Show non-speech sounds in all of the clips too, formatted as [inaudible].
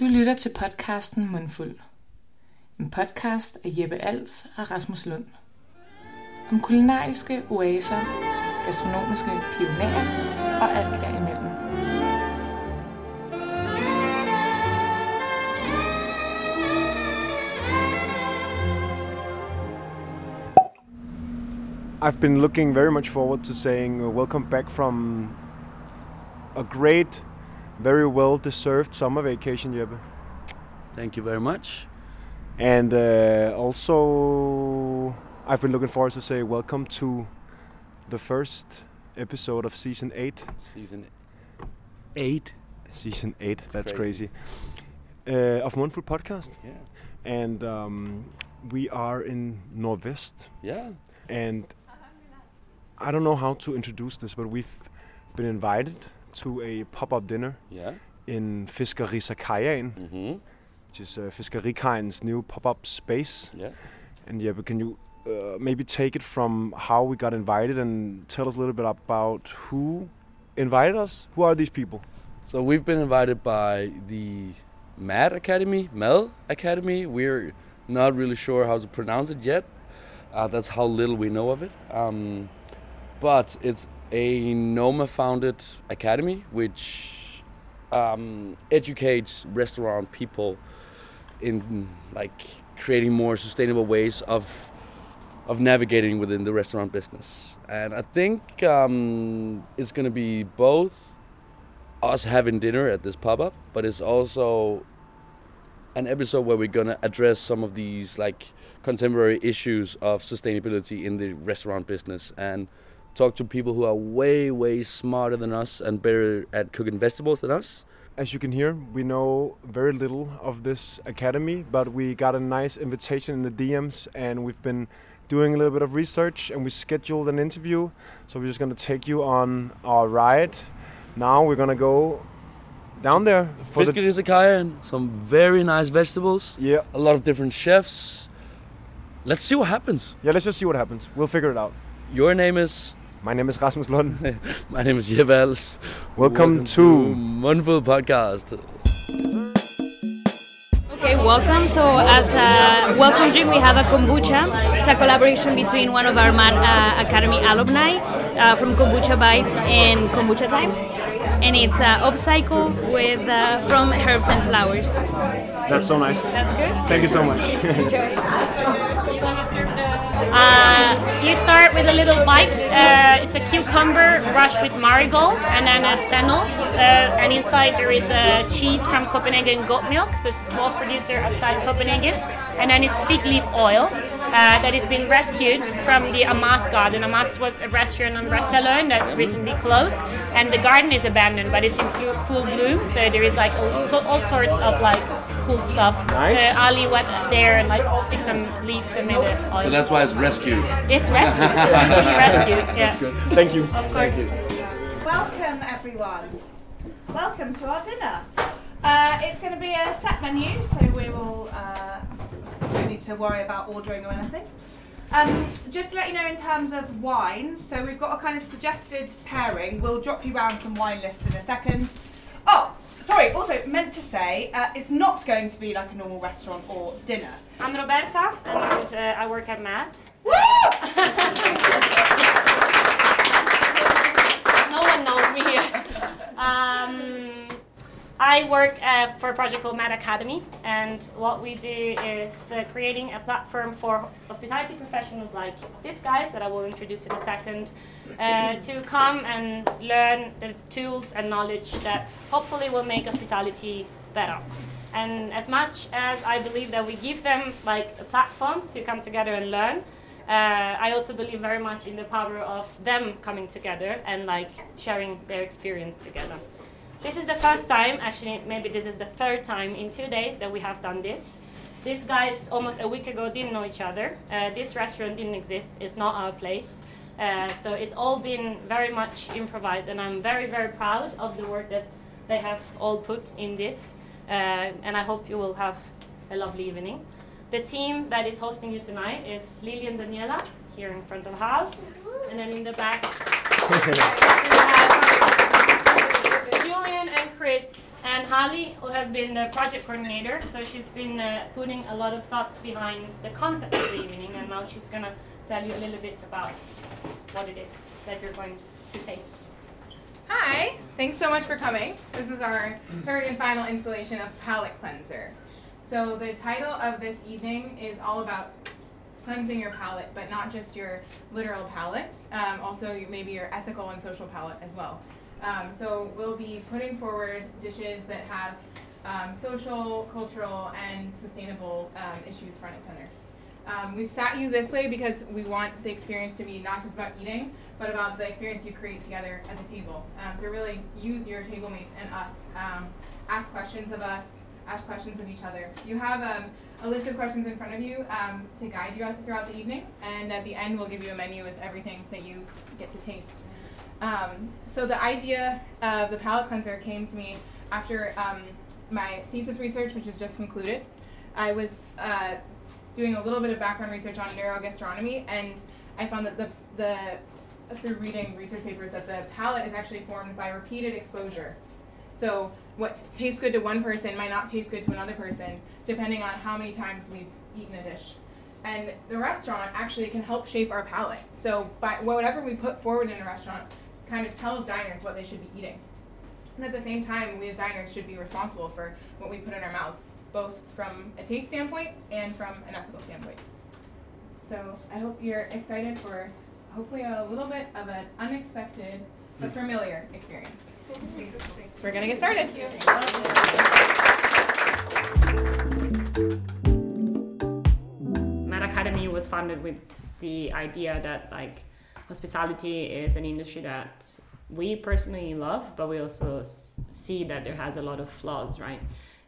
Du lytter til podcasten Mundfuld. En podcast af Jeppe Als og Rasmus Lund. Om kulinariske oaser, gastronomiske pionerer og alt derimellem. I've been looking very much forward to saying uh, welcome back from a great, very well deserved summer vacation, Jeppe. Thank you very much. And uh, also, I've been looking forward to say welcome to the first episode of season 8. Season eight. Season 8, that's crazy. crazy. Uh, of Mundfuld Podcast. Yeah. And um, we are in Nordvest. Yeah. And I don't know how to introduce this, but we've been invited to a pop-up dinner Yeah. in Fiskerikajen, Mm-hmm. which is uh, Fiskerikajens new pop-up space. Yeah. And yeah, but can you uh, maybe take it from how we got invited and tell us a little bit about who invited us? Who are these people? So we've been invited by the MAD Academy, Mel Academy. We're not really sure how to pronounce it yet. Uh, that's how little we know of it. Um, but it's a Noma-founded academy which um, educates restaurant people in like creating more sustainable ways of of navigating within the restaurant business. And I think um, it's going to be both us having dinner at this pop up, but it's also an episode where we're gonna address some of these like contemporary issues of sustainability in the restaurant business and talk to people who are way way smarter than us and better at cooking vegetables than us. As you can hear, we know very little of this academy, but we got a nice invitation in the DMs and we've been doing a little bit of research and we scheduled an interview. So we're just going to take you on our ride. Now we're going to go down there for Fish izakaya and some very nice vegetables. Yeah. A lot of different chefs. Let's see what happens. Yeah, let's just see what happens. We'll figure it out. Your name is. My name is Rasmus Lund. [laughs] My name is Jeppe Als. Welcome, to Mundfuld Podcast. Okay, welcome. So, as a welcome drink, we have a kombucha. It's a collaboration between one of our MAD uh, Academy alumni uh, from Kombucha Bites and Kombucha Time. And it's uh, upcycle with uh, from herbs and flowers. That's so nice. That's good. Thank you so much. [laughs] [laughs] Uh, you start with a little bite. Uh, it's a cucumber brushed with marigold and then a fennel. Uh, and inside there is a cheese from Copenhagen goat milk. So it's a small producer outside Copenhagen. And then it's fig leaf oil uh, that has been rescued from the Amass garden. Amass was a restaurant on Barcelona that recently closed. And the garden is abandoned, but it's in full, full bloom. So there is like all, so, all sorts of like cool stuff. Nice. So Ali went there and like picked some leaves and made it oil. So that's why it's rescued. It's rescued. [laughs] it's rescued. Yeah. Thank you. Of course. Welcome, everyone. Welcome to our dinner. Uh, it's going to be a set menu, so we will uh, don't need to worry about ordering or anything. Um, just to let you know, in terms of wines, so we've got a kind of suggested pairing. We'll drop you round some wine lists in a second. Oh, sorry. Also, meant to say, uh, it's not going to be like a normal restaurant or dinner. I'm Roberta, and uh, I work at MAD. Woo! [laughs] no one knows me here. Um, I work uh, for a project called Mad Academy, and what we do is uh, creating a platform for hospitality professionals like these guys that I will introduce in a second uh, [laughs] to come and learn the tools and knowledge that hopefully will make hospitality better. And as much as I believe that we give them like a platform to come together and learn, uh, I also believe very much in the power of them coming together and like sharing their experience together. This is the first time, actually, maybe this is the third time in two days that we have done this. These guys almost a week ago didn't know each other. Uh, this restaurant didn't exist, it's not our place. Uh, so it's all been very much improvised, and I'm very, very proud of the work that they have all put in this. Uh, and I hope you will have a lovely evening. The team that is hosting you tonight is Lily and Daniela here in front of the house, and then in the back. [laughs] Julian and Chris and Holly, who has been the project coordinator. So she's been uh, putting a lot of thoughts behind the concept of the evening, and now she's gonna tell you a little bit about what it is that you're going to taste. Hi, thanks so much for coming. This is our third and final installation of Palate Cleanser. So the title of this evening is all about cleansing your palate, but not just your literal palate, um, also maybe your ethical and social palate as well. Um, so we'll be putting forward dishes that have um, social, cultural, and sustainable um, issues front and center. Um, we've sat you this way because we want the experience to be not just about eating, but about the experience you create together at the table. Um, so really use your table mates and us. Um, ask questions of us, ask questions of each other. You have a list of questions in front of you to guide you throughout the evening, and at the end we'll give you a menu with everything that you get to taste. Um, so the idea of the palate cleanser came to me after um, my thesis research, which is just concluded. I was uh, doing a little bit of background research on neurogastronomy, and I found that the, the through reading research papers that the palate is actually formed by repeated exposure. So what tastes good to one person might not taste good to another person, depending on how many times we've eaten a dish. And the restaurant actually can help shape our palate. So by whatever we put forward in a restaurant kind of tells diners what they should be eating. And at the same time, we as diners should be responsible for what we put in our mouths, both from a taste standpoint and from an ethical standpoint. So I hope you're excited for hopefully a little bit of an unexpected but hmm. familiar experience. We're gonna get started. Mad Academy was founded with the idea that like hospitality is an industry that we personally love, but we also see that there has a lot of flaws, right?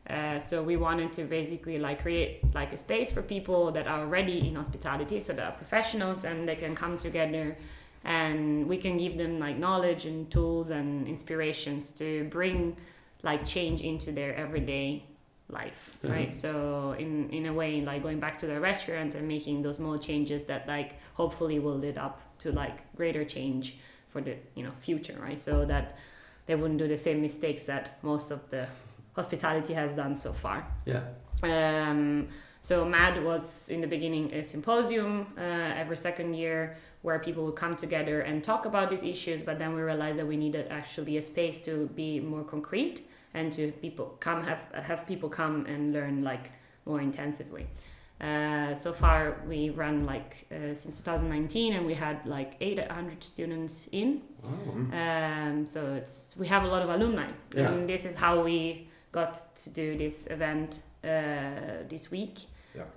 Uh, so we wanted to basically like create like a space for people that are already in hospitality, so that are professionals and they can come together and we can give them like knowledge and tools and inspirations to bring like change into their everyday life right so in in a way like going back to the restaurant and making those small changes that like hopefully will lead up to like greater change for the you know future right so that they wouldn't do the same mistakes that most of the hospitality has done so far Yeah. um, so MAD was in the beginning a symposium uh, every second year where people would come together and talk about these issues. But then we realized that we needed actually a space to be more concrete and to people come have have people come and learn like more intensively. Uh, so far, we run like uh, since 2019, and we had like 800 students in. Um, so it's we have a lot of alumni, Yeah. and this is how we got to do this event uh, this week.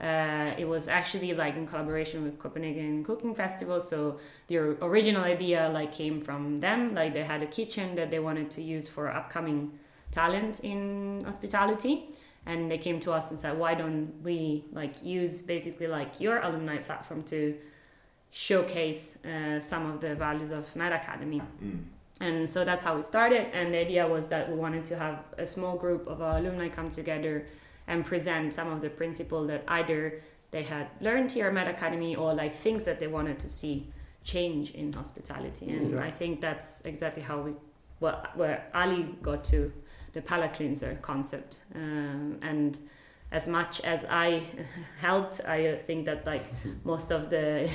Uh, it was actually like in collaboration with Copenhagen Cooking Festival. So the original idea like came from them. Like they had a kitchen that they wanted to use for upcoming talent in hospitality, and they came to us and said, "Why don't we like use basically like your alumni platform to showcase uh, some of the values of Med Academy?" And so that's how it started. And the idea was that we wanted to have a small group of our alumni come together and present some of the principles that either they had learned here at Med Academy or like things that they wanted to see change in hospitality. And Yeah. I think that's exactly how we, well, where Ali got to the palate cleanser concept. Um, and as much as I [laughs] helped, I think that like [laughs] most of the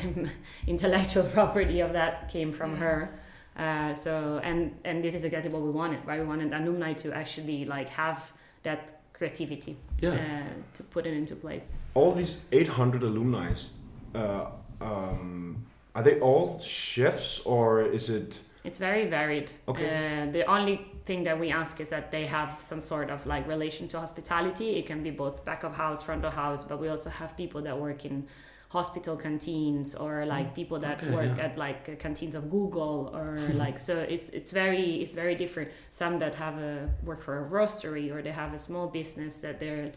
[laughs] intellectual property of that came from her. Uh, so and and this is exactly what we wanted, right? We wanted alumni to actually like have that creativity Yeah. uh, to put it into place. All these 800 alumni, uh, um, are they all chefs or is it? It's very varied. Okay. Uh, the only thing that we ask is that they have some sort of like relation to hospitality. It can be both back of house, front of house, but we also have people that work in hospital canteens or like people that Okay, work yeah. at like canteens of Google or [laughs] like so it's it's very it's very different. Some that have a work for a roastery or they have a small business that they're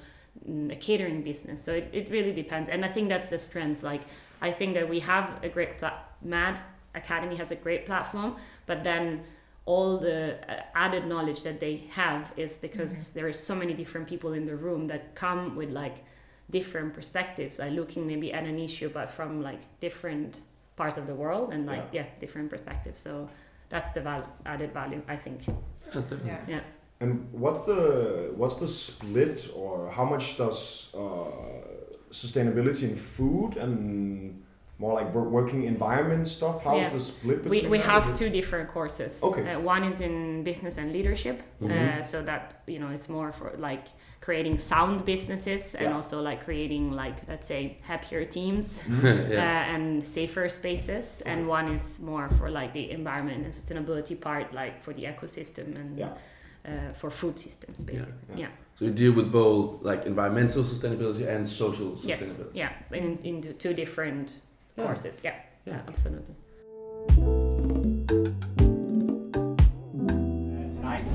mm, a catering business. So it, it really depends. And I think that's the strength. Like I think that we have a great pla- MAD Academy has a great platform, but then all the uh, added knowledge that they have is because there are so many different people in the room that come with like different perspectives, like looking maybe at an issue, but from like different parts of the world and like yeah, different perspectives. So that's the val- added value, I think. Yeah, definitely. Yeah. And what's the what's the split, or how much does uh, sustainability in food and more like working environment stuff? How's Yeah. the split We, between? we that? have two different courses. Okay. Uh, one is in business and leadership, Mhm. uh, so that you know it's more for like creating sound businesses and Yeah. also like creating like let's say happier teams [laughs] yeah. uh, and safer spaces. And one is more for like the environment and sustainability part, like for the ecosystem and Yeah. uh, for food systems, basically. yeah. Yeah. So you deal with both like environmental sustainability and social sustainability. Yes. sustainability. Yeah. In into two different Yeah. courses. Yeah. Yeah. Yeah. Absolutely. tonight.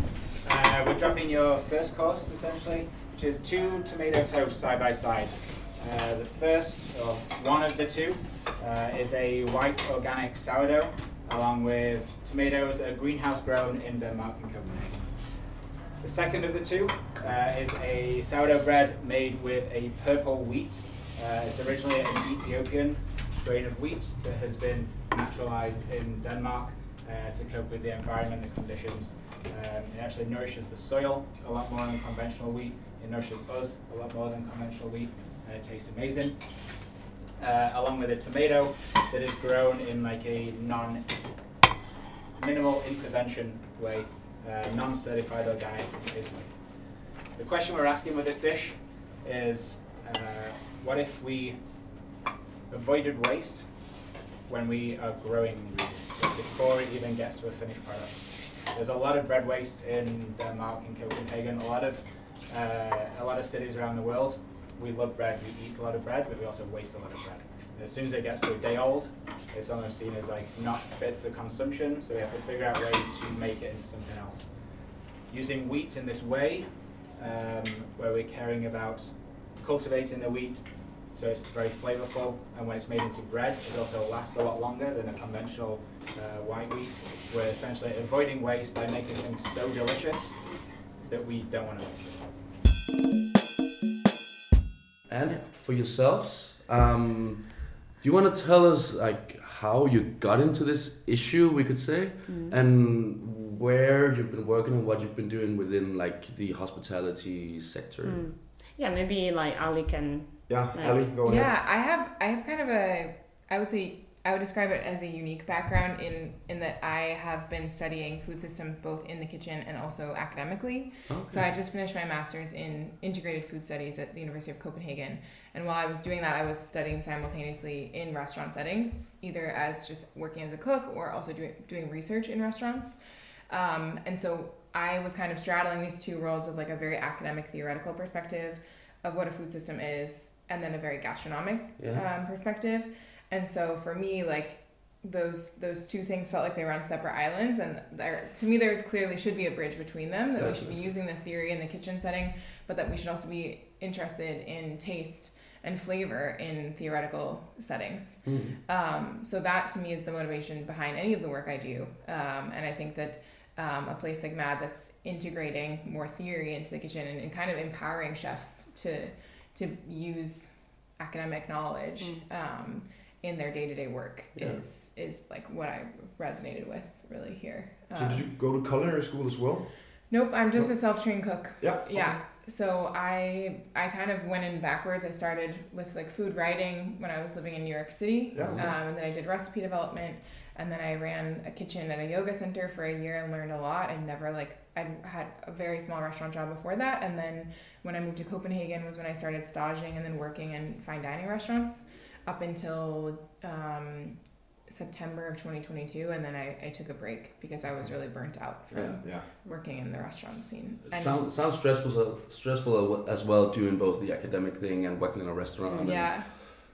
Uh, we're dropping your first course essentially, which is two tomato toasts side by side. Uh, the first, or one of the two, uh, is a white organic sourdough, along with tomatoes that are greenhouse grown in Denmark and Copenhagen. The second of the two uh, is a sourdough bread made with a purple wheat. Uh, it's originally an Ethiopian strain of wheat that has been naturalized in Denmark uh, to cope with the environment and conditions. Um, it actually nourishes the soil a lot more than conventional wheat. It nourishes us a lot more than conventional wheat, and it tastes amazing. Uh, along with a tomato that is grown in like a non minimal intervention way, uh, non-certified organic, basically. The question we're asking with this dish is, uh, what if we avoided waste when we are growing ingredients, so before it even gets to a finished product? There's a lot of bread waste in Denmark and Copenhagen, a lot of uh, a lot of cities around the world. We love bread, we eat a lot of bread, but we also waste a lot of bread. And as soon as it gets to a day old, it's almost seen as like not fit for consumption, so we have to figure out ways to make it into something else. Using wheat in this way, um, where we're caring about cultivating the wheat so it's very flavorful and when it's made into bread it also lasts a lot longer than a conventional uh, white wheat we're essentially avoiding waste by making things so delicious that we don't want to waste it And for yourselves, um, do you want to tell us like how you got into this issue, we could say, Mm. and where you've been working and what you've been doing within like the hospitality sector? Mm. Yeah, maybe like Ali can. Yeah, Like- Ali, go ahead. Yeah, I have I have kind of a I would say I would describe it as a unique background in in that I have been studying food systems both in the kitchen and also academically. Okay. So I just finished my master's in integrated food studies at the University of Copenhagen. And while I was doing that, I was studying simultaneously in restaurant settings, either as just working as a cook or also doing, doing research in restaurants. Um, and so I was kind of straddling these two worlds of like a very academic theoretical perspective of what a food system is and then a very gastronomic Yeah. um, perspective. And so for me, like those those two things felt like they were on separate islands and there to me there's clearly should be a bridge between them that we should be using the theory in the kitchen setting but that we should also be interested in taste and flavor in theoretical settings Mm. um, so that to me is the motivation behind any of the work I do. Um, and I think that um, a place like MAD that's integrating more theory into the kitchen and, and kind of empowering chefs to to use academic knowledge um, in their day to day work Yeah. is is like what I resonated with really here. So Um, did you go to culinary school as well? Nope, I'm just a self trained cook. Yeah. Yeah. So I I kind of went in backwards. I started with like food writing when I was living in New York City. Yeah. Um, and then I did recipe development and then I ran a kitchen at a yoga center for a year and learned a lot. I never like I had a very small restaurant job before that and then when I moved to Copenhagen was when I started staging and then working in fine dining restaurants up until um, September of 2022 and then I, I took a break because I was really burnt out from Yeah. Yeah. working in the restaurant scene. It sounds sounds stressful so- stressful as well doing both the academic thing and working in a restaurant. and, yeah,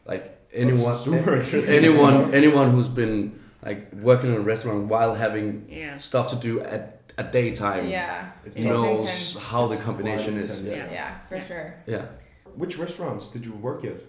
like anyone super interesting. anyone anyone who's been like working in a restaurant while having Yeah. stuff to do at at daytime yeah, It's It's knows intense. how the combination is. intense. Yeah. yeah, for sure. yeah. Which restaurants did you work at?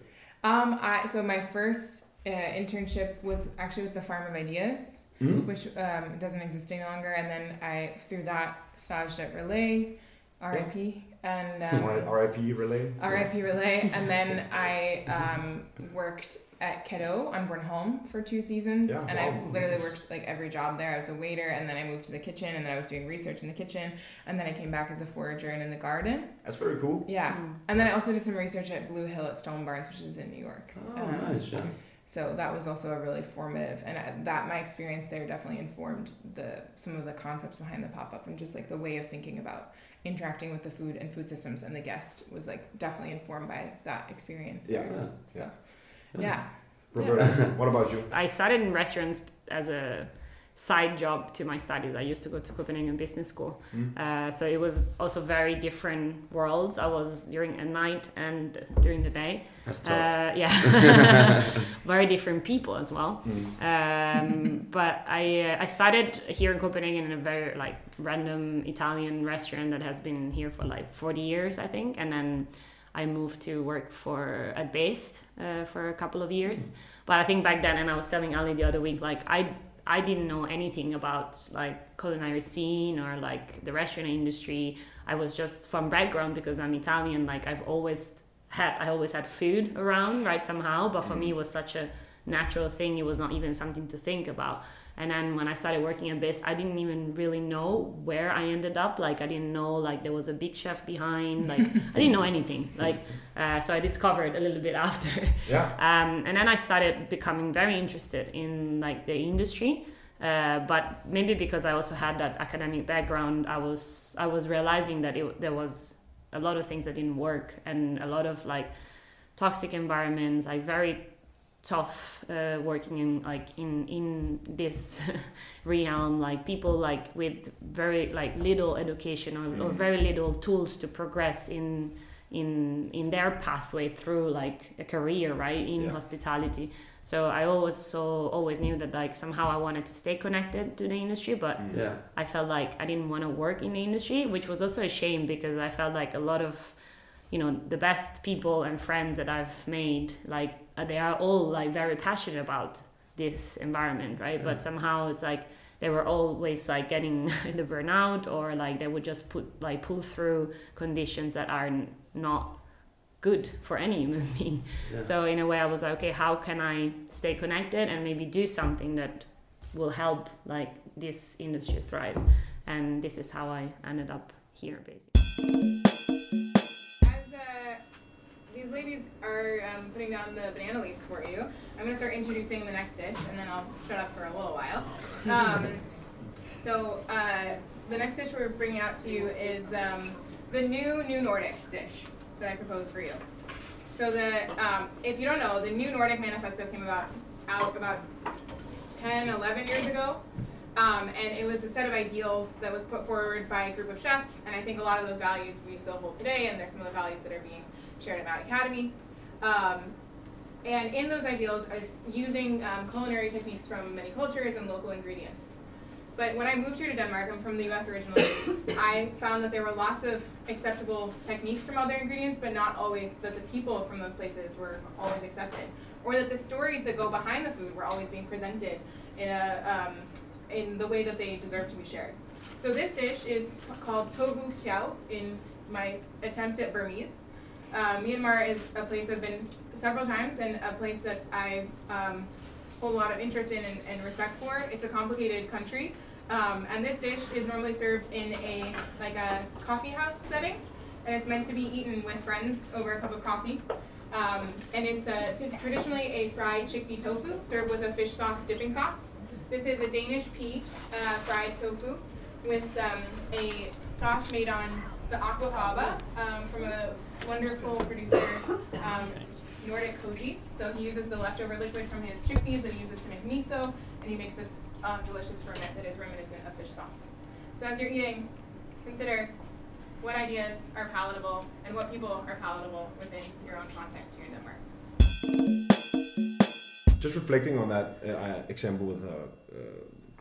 Um, I so my first uh, internship was actually with the Farm of Ideas, Mhm. which um, doesn't exist any longer, and then I through that staged at Relæ, RIP, and [laughs] um, R.I.P. Relæ. RIP Relæ, and then [laughs] I um, worked at Kadeau on home for two seasons, Yeah, and wow, I literally worked like every job there. I was a waiter, and then I moved to the kitchen, and then I was doing research in the kitchen, and then I came back as a forager and in the garden. That's very cool. Yeah, and then I also did some research at Blue Hill at Stone Barns, which is in New York. Oh, Um, nice. Yeah. So that was also a really formative, and I- that my experience there definitely informed the some of the concepts behind the pop up and just like the way of thinking about interacting with the food and food systems and the guest was like definitely informed by that experience. Yeah. there. Yeah. So, yeah. Roberta, [laughs] what about you? I started in restaurants as a side job to my studies. I used to go to Copenhagen Business School, Mm. uh, so it was also very different worlds. I was during at night and during the day. That's tough. Uh, yeah, [laughs] [laughs] very different people as well. Mm. Um, but I uh, I started here in Copenhagen in a very like random Italian restaurant that has been here for like 40 years, I think, and then I moved to work for at Bæst uh, for a couple of years. But I think back then, and I was telling Ali the other week, like I I didn't know anything about like culinary scene or like the restaurant industry. I was just from background because I'm Italian. Like I've always had, I always had food around, right? Somehow, but for me, it was such a natural thing. It was not even something to think about. And then when I started working at Bæst, I didn't even really know where I ended up. Like I didn't know like there was a big chef behind. Like I [laughs] didn't know anything. Like uh, so I discovered a little bit after. [laughs] Yeah. Um, and then I started becoming very interested in like the industry. Uh, but maybe because I also had that academic background, I was I was realizing that it, there was a lot of things that didn't work and a lot of like toxic environments, like very tough uh, working in like in in this [laughs] realm like people like with very like little education or, or very little tools to progress in in in their pathway through like a career right in Yeah. hospitality so i always so always knew that like somehow i wanted to stay connected to the industry but Yeah. I felt like I didn't want to work in the industry, which was also a shame because I felt like a lot of, you know, the best people and friends that I've made, like Uh, they are all like very passionate about this environment, right? But somehow it's like they were always like getting [laughs] the burnout or like they would just put like pull through conditions that are not good for any [laughs] human being. Yeah. So in a way, I was like, okay, how can I stay connected and maybe do something that will help like this industry thrive? And this is how I ended up here, basically. These ladies are um, putting down the banana leaves for you, I'm going to start introducing the next dish, and then I'll shut up for a little while. Um, [laughs] so uh, the next dish we're bringing out to you is um, the new New Nordic dish that I propose for you. So the um, if you don't know, the New Nordic Manifesto came about out about 10, 11 years ago. Um, and it was a set of ideals that was put forward by a group of chefs, and I think a lot of those values we still hold today, and there's some of the values that are being shared at Mad Academy. Um, and in those ideals is using um, culinary techniques from many cultures and local ingredients. But when I moved here to Denmark, I'm from the US originally, [coughs] I found that there were lots of acceptable techniques from other ingredients, but not always that the people from those places were always accepted. Or that the stories that go behind the food were always being presented in, a, um, in the way that they deserve to be shared. So this dish is called tohu kiao in my attempt at Burmese. Uh, Myanmar is a place I've been several times and a place that I um, hold a lot of interest in and, and respect for. It's a complicated country, um, and this dish is normally served in a like a coffee house setting, and it's meant to be eaten with friends over a cup of coffee. Um, and it's a, t- traditionally a fried chickpea tofu served with a fish sauce dipping sauce. This is a Danish pea uh, fried tofu with um, a sauce made on the aquafaba um, from a wonderful producer, um, Nordic Koji. So he uses the leftover liquid from his chickpeas that he uses to make miso, and he makes this um, delicious ferment that is reminiscent of fish sauce. So as you're eating, consider what ideas are palatable and what people are palatable within your own context here in Denmark. Just reflecting on that uh, uh, example with uh, uh,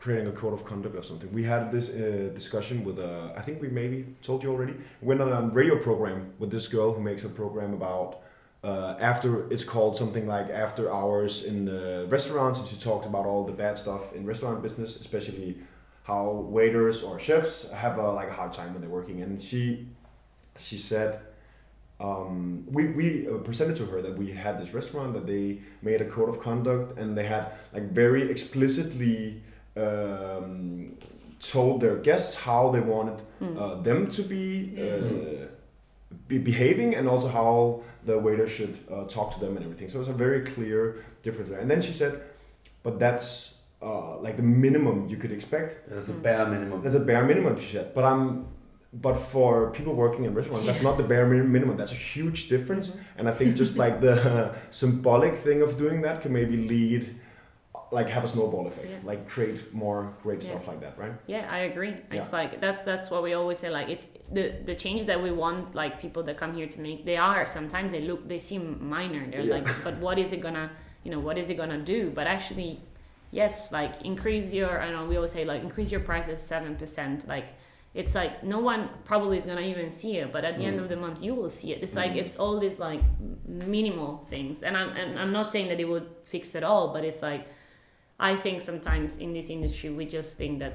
creating a code of conduct or something. We had this uh, discussion with, uh, I think we maybe told you already, went on a radio program with this girl who makes a program about uh, after, it's called something like after hours in the restaurants, and she talks about all the bad stuff in restaurant business, especially how waiters or chefs have a, like a hard time when they're working. And she she said um, we, we uh, presented to her that we had this restaurant that they made a code of conduct and they had like very explicitly um, told their guests how they wanted uh, them to be uh, be behaving and also how the waiter should uh, talk to them and everything. So it's a very clear difference there. And then she said, but that's uh, like the minimum you could expect. That's the bare minimum. That's a bare minimum, she said. But I'm, but for people working in restaurants, that's not the bare minimum. That's a huge difference. And I think just like the [laughs] symbolic thing of doing that can maybe lead, like have a snowball effect, Yeah. like create more great Yeah. stuff like that, right? Yeah, I agree. It's like that's that's what we always say. Like it's the the change that we want. Like people that come here to make, they are sometimes they look they seem minor. They're Yeah. like, but what is it gonna, you know, what is it gonna do? But actually, yes, like increase your. I know we always say like increase your prices seven percent. Like it's like no one probably is gonna even see it, but at the end Mm. of the month you will see it. It's like Mm. it's all these like minimal things, and I'm and I'm not saying that it would fix it all, but it's like I think sometimes in this industry we just think that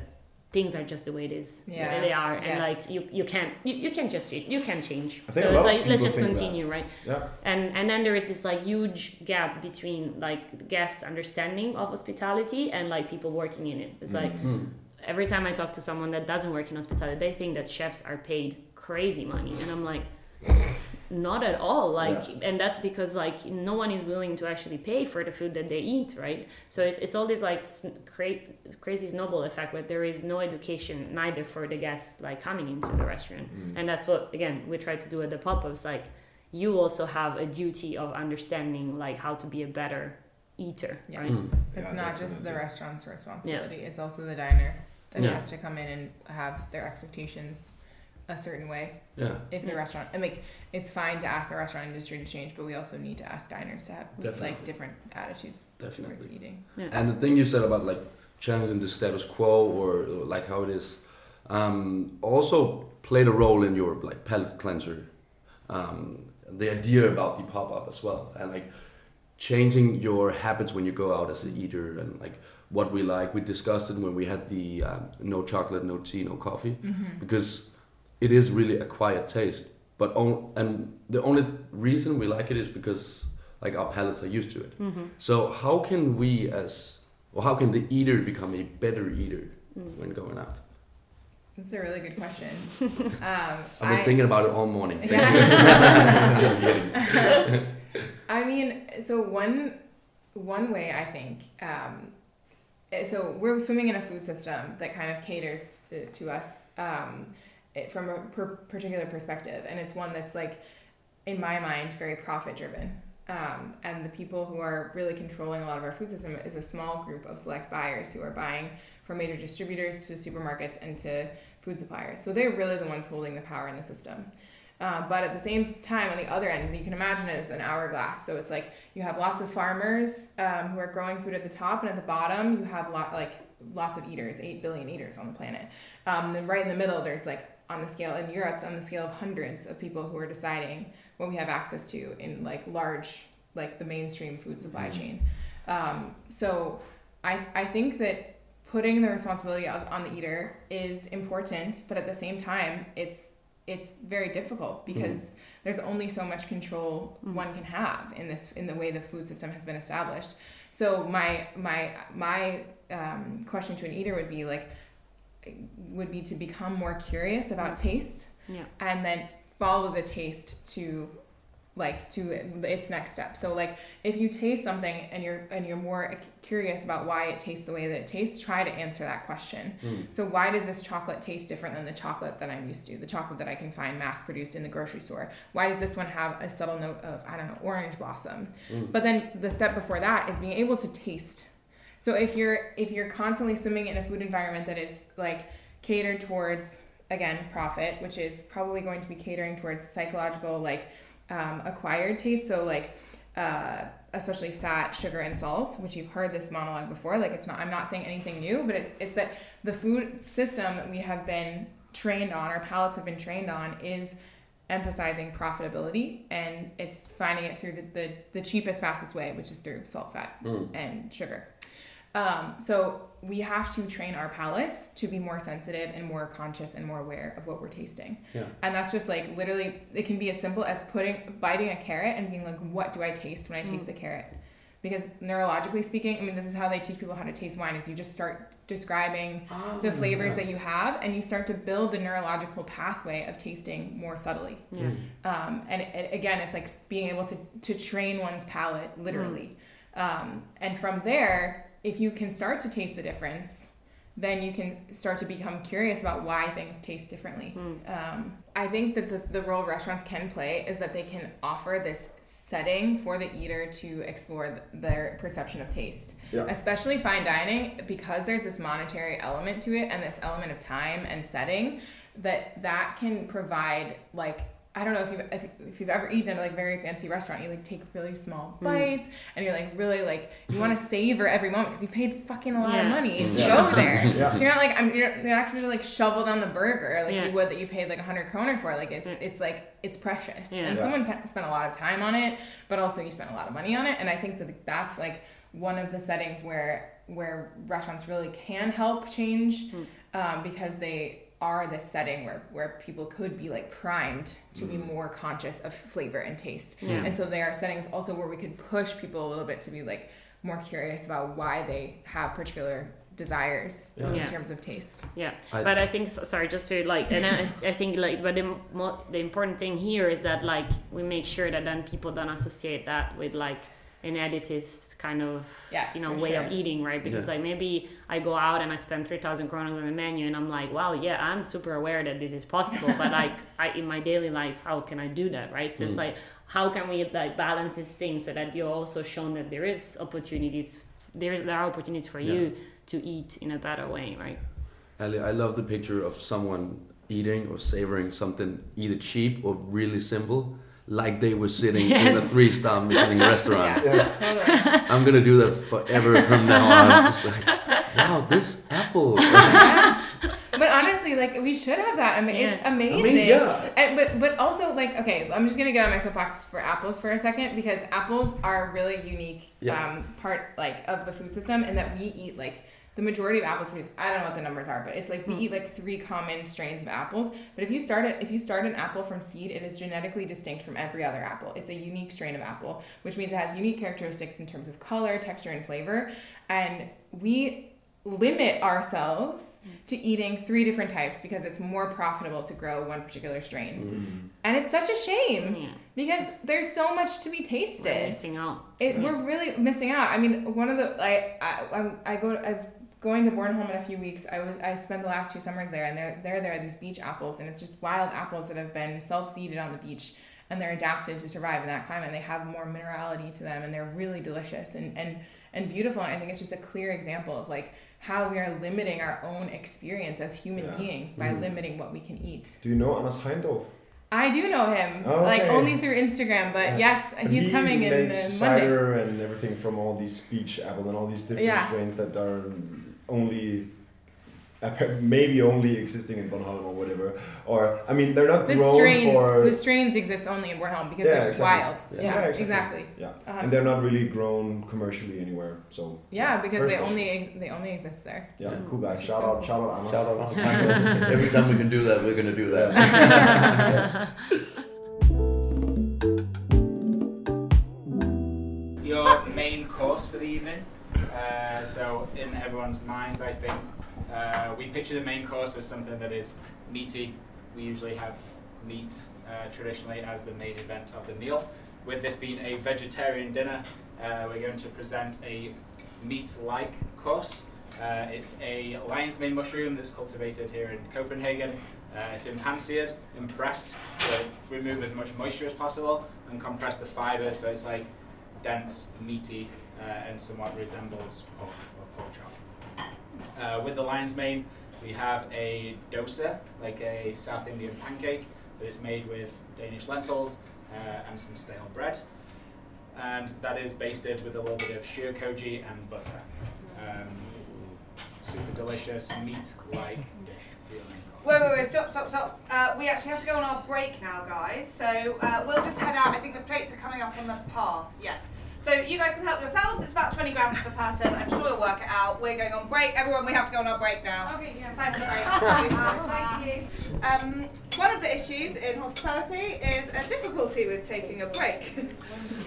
things are just the way it is. Yeah. they are, and Yes. like you you can't you, you can't just you can't change. I So think it's like let's just think that. continue, right? Yeah. And and then there is this like huge gap between like guests' understanding of hospitality and like people working in it. It's like Mm. every time I talk to someone that doesn't work in hospitality, they think that chefs are paid crazy money, and I'm like, not at all. Like, and that's because like no one is willing to actually pay for the food that they eat, right? So it's, it's all this like s- cra- crazy snowball effect, where there is no education neither for the guests like coming into the restaurant, Mm. and that's what again we try to do at the pop ups. Like, you also have a duty of understanding like how to be a better eater, Yes. right? Mm. It's Yeah, not just the restaurant's responsibility, it's also the diner that Yeah. has to come in and have their expectations a certain way. Yeah, If the restaurant, I mean, it's fine to ask the restaurant industry to change, but we also need to ask diners to have Definitely. like different attitudes towards definitely. eating. And the thing you said about like challenging the status quo or, or like how it is, um, also played a role in your like palate cleanser. Um, the idea about the pop up as well, and like changing your habits when you go out as an eater, and like what we like. We discussed it when we had the um, no chocolate, no tea, no coffee, Mm-hmm. because it is really a quiet taste. But on, and the only reason we like it is because like our palates are used to it. Mm-hmm. So how can we as or how can the eater become a better eater Mm. when going out? That's a really good question. [laughs] Um, I've been I- thinking about it all morning. [laughs] [laughs] I mean, so one one way I think. Um, eh, so we're swimming in a food system that kind of caters uh, to us um, it, from a per- particular perspective, and it's one that's like, in my mind, very profit driven. Um, and the people who are really controlling a lot of our food system is a small group of select buyers who are buying from major distributors to supermarkets and to food suppliers. So they're really the ones holding the power in the system. Uh, but at the same time, on the other end, you can imagine it as an hourglass. So it's like you have lots of farmers um, who are growing food at the top, and at the bottom, you have lot like lots of eaters, eight billion eaters on the planet. Um, then right in the middle, there's like on the scale in Europe, on the scale of hundreds of people who are deciding what we have access to in like large, like the mainstream food supply chain. Um, so I I think that putting the responsibility on the eater is important, but at the same time, it's it's very difficult because there's only so much control Mm. one can have in this in the way the food system has been established. So my my my um, question to an eater would be like would be to become more curious about taste Yeah. and then follow the taste to like to its next step so like if you taste something and you're and you're more curious about why it tastes the way that it tastes try to answer that question Mm. so why does this chocolate taste different than the chocolate that i'm used to the chocolate that i can find mass produced in the grocery store why does this one have a subtle note of i don't know orange blossom Mm. but then the step before that is being able to taste so if you're if you're constantly swimming in a food environment that is like catered towards again profit which is probably going to be catering towards psychological like um, acquired taste so like uh, especially fat sugar and salt which you've heard this monologue before like it's not i'm not saying anything new but it, it's that the food system we have been trained on our palates have been trained on is emphasizing profitability and it's finding it through the, the, the cheapest fastest way which is through salt fat Mm. and sugar Um, so we have to train our palates to be more sensitive and more conscious and more aware of what we're tasting. Yeah. And that's just like literally, it can be as simple as putting, biting a carrot and being like, what do I taste when I taste the carrot? Because neurologically speaking, I mean, this is how they teach people how to taste wine is you just start describing the flavors that you have and you start to build the neurological pathway of tasting more subtly. Yeah. Um, and it, again, it's like being able to, to train one's palate literally. Um, and from there, if you can start to taste the difference, then you can start to become curious about why things taste differently. Um, I think that the, the role restaurants can play is that they can offer this setting for the eater to explore th- their perception of taste. Yeah. Especially fine dining, because there's this monetary element to it and this element of time and setting, that that can provide like I don't know if you've if, if you've ever eaten at a like very fancy restaurant, you like take really small bites and you're like really like you want to savor every moment because you paid fucking a lot of money to Yeah. go there. [laughs] Yeah. So you're not like I'm you're, you're not gonna like shovel down the burger like Yeah. you would that you paid like a hundred kroner for. Like it's Yeah. it's like it's precious Yeah. and Yeah. someone pe- spent a lot of time on it, but also you spent a lot of money on it. And I think that that's like one of the settings where where restaurants really can help change um, because they are the setting where, where people could be like primed to be mm. more conscious of flavor and taste. Yeah. And so there are settings also where we could push people a little bit to be like more curious about why they have particular desires in Yeah. terms of taste. Yeah, I- but I think sorry, just to like, and I, I think like, but the the important thing here is that like we make sure that then people don't associate that with like an elitist kind of Yes, you know way sure. of eating, right? Because Yeah. like maybe I go out and I spend three thousand kroner on the menu, and I'm like, wow, yeah, I'm super aware that this is possible, but [laughs] like I in my daily life, how can I do that, right? So it's mm. like how can we like balance this thing so that you're also shown that there is opportunities, there's there are opportunities for you to eat in a better way, right? Ali, I love the picture of someone eating or savoring something either cheap or really simple, like they were sitting in a three-star Michelin [laughs] restaurant. Yeah, totally. I'm gonna do that forever from now on. [laughs] Just like, wow, this apple. [laughs] but honestly, like we should have that. I mean, it's Yeah. amazing. yeah. And, but but also like okay, I'm just gonna get on my soapbox for apples for a second because apples are a really unique Yeah. um, part like of the food system in that we eat like the majority of apples produced. I don't know what the numbers are, but it's like we hmm. eat like three common strains of apples. But if you start it, if you start an apple from seed, it is genetically distinct from every other apple. It's a unique strain of apple, which means it has unique characteristics in terms of color, texture, and flavor. And we limit ourselves hmm. to eating three different types because it's more profitable to grow one particular strain. Hmm. And it's such a shame Yeah. because there's so much to be We're tasted. missing out. It, We're really missing out. I mean, one of the I I I'm, I go I'm going to Bornholm in a few weeks. I was I spent the last two summers there, and there there there are these beach apples, and it's just wild apples that have been self seeded on the beach, and they're adapted to survive in that climate. And they have more minerality to them, and they're really delicious and and and beautiful. And I think it's just a clear example of like how we are limiting our own experience as human Yeah. beings by limiting what we can eat. Do you know Anders Heindorf? I do know him, Oh, like only through Instagram, but Yeah. yes, And he's he coming in makes uh, Monday. cider and everything from all these beach apple and all these different Yeah. strains that are only maybe only existing in Bornholm or whatever. Or I mean, they're not The grown strains, for. the strains exist only in Bornholm because Yeah, they're just exactly. wild. Yeah. Yeah, Yeah, exactly. Yeah, Uh-huh. and they're not really grown commercially anywhere. So Yeah, because very they special. only they only exist there. Yeah, Yeah. cool guy. Just Shout so out, shout out, Anders. Shout out Hans. [laughs] [laughs] Every time we can do that, we're gonna do that. [laughs] Your main course for the evening. Uh, so, in everyone's minds, I think uh, we picture the main course as something that is meaty. We usually have meat uh, traditionally as the main event of the meal. With this being a vegetarian dinner, uh, we're going to present a meat-like course. Uh, it's a lion's mane mushroom that's cultivated here in Copenhagen. It's been pan-seared and pressed to remove as much moisture as possible and compress the fibers so it's like dense, meaty, uh, and somewhat resembles pork or pork chop. Uh, with the lion's mane, we have a dosa, like a South Indian pancake, that is made with Danish lentils uh, and some stale bread. And that is basted with a little bit of shio koji and butter. Um, super delicious, meat-like. Wait, wait, wait, stop, stop, stop. Uh, we actually have to go on our break now, guys. So uh, we'll just head out. I think the plates are coming up on the pass. Yes. So you guys can help yourselves. It's about 20 grams per person. I'm sure you'll work it out. We're going on break. Everyone, we have to go on our break now. Okay, yeah. Time for the break. [laughs] Thank you. Um, one of the issues in hospitality is a difficulty with taking a break. [laughs]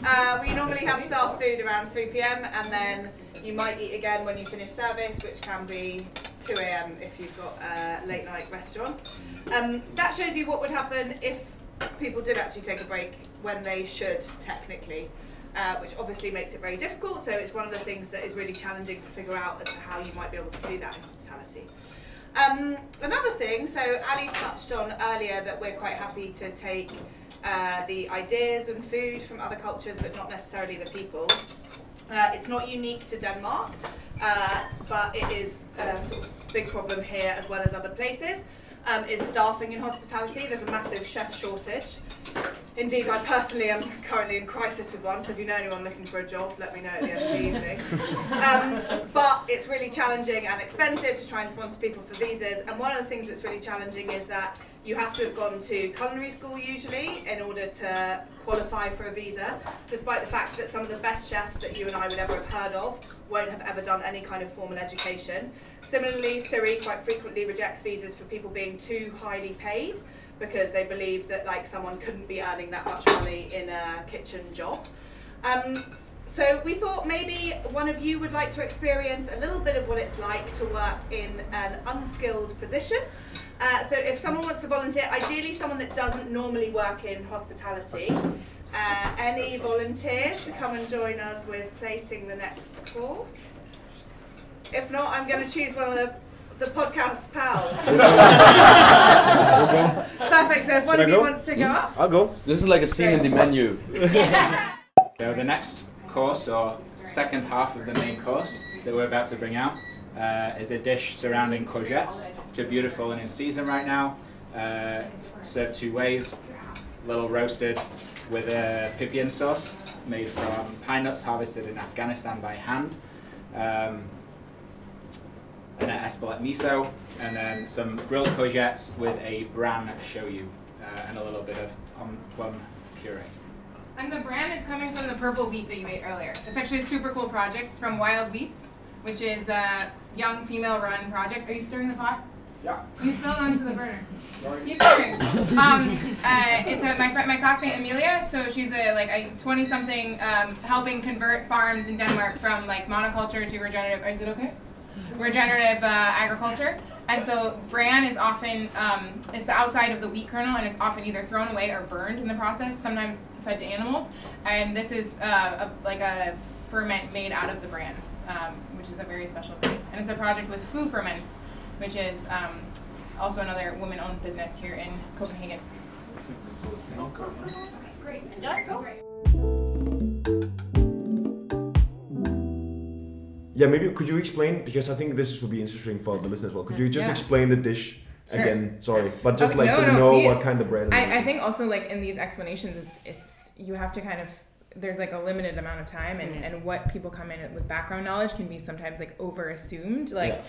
Uh, we normally have staff food around 3 p.m. and then you might eat again when you finish service, which can be 2 a.m. if you've got a late night restaurant. Um, that shows you what would happen if people did actually take a break when they should, technically. Uh, which obviously makes it very difficult, so it's one of the things that is really challenging to figure out as to how you might be able to do that in hospitality. Um, another thing, so Ali touched on earlier that we're quite happy to take uh, the ideas and food from other cultures, but not necessarily the people. Uh, it's not unique to Denmark, uh, but it is a sort of big problem here as well as other places. Um, is staffing in hospitality. There's a massive chef shortage. Indeed, I personally am currently in crisis with one, so if you know anyone looking for a job, let me know at the end of the evening. [laughs] Um, but it's really challenging and expensive to try and sponsor people for visas, and one of the things that's really challenging is that you have to have gone to culinary school usually in order to qualify for a visa, despite the fact that some of the best chefs that you and I would ever have heard of won't have ever done any kind of formal education. Similarly, SIRI quite frequently rejects visas for people being too highly paid because they believe that like someone couldn't be earning that much money in a kitchen job. Um, so we thought maybe one of you would like to experience a little bit of what it's like to work in an unskilled position. Uh, so if someone wants to volunteer, ideally someone that doesn't normally work in hospitality, uh, any volunteers to come and join us with plating the next course? If not, I'm going to choose one of the the podcast pals. [laughs] Perfect. So if one Should of you wants to go up. I'll go. This is like a scene in the menu. [laughs] So the next course, or second half of the main course that we're about to bring out, uh, is a dish surrounding courgettes, which are beautiful and in season right now. Uh, served two ways, little roasted with a pipian sauce made from pine nuts harvested in Afghanistan by hand. Um, and an espelette miso, and then some grilled courgettes with a bran shoyu uh, and a little bit of plum, plum puree. And the bran is coming from the purple wheat that you ate earlier. It's actually a super cool project. It's from Wild Wheats, which is a young female run project. Are you stirring the pot? Yeah. You spilled onto the burner. Keep stirring. Um, uh, it's a, my friend, my classmate Amelia. So she's a like a 20 something um, helping convert farms in Denmark from like monoculture to regenerative. Is it okay? Regenerative uh, agriculture. And so bran is often um, it's outside of the wheat kernel, and it's often either thrown away or burned in the process. Sometimes fed to animals. And this is uh, a, like a ferment made out of the bran, um, which is a very special thing. And it's a project with Food Ferments, which is um, also another woman-owned business here in Copenhagen. Enjoy. Yeah, maybe could you explain because I think this would be interesting for the listeners as well. Could you just Yeah. explain the dish Sure. again? Sorry, but just Okay, like no, to no, know please. what kind of bread. I, I think also like in these explanations, it's it's you have to kind of there's like a limited amount of time, and, and what people come in with background knowledge can be sometimes like over assumed. Like Yeah.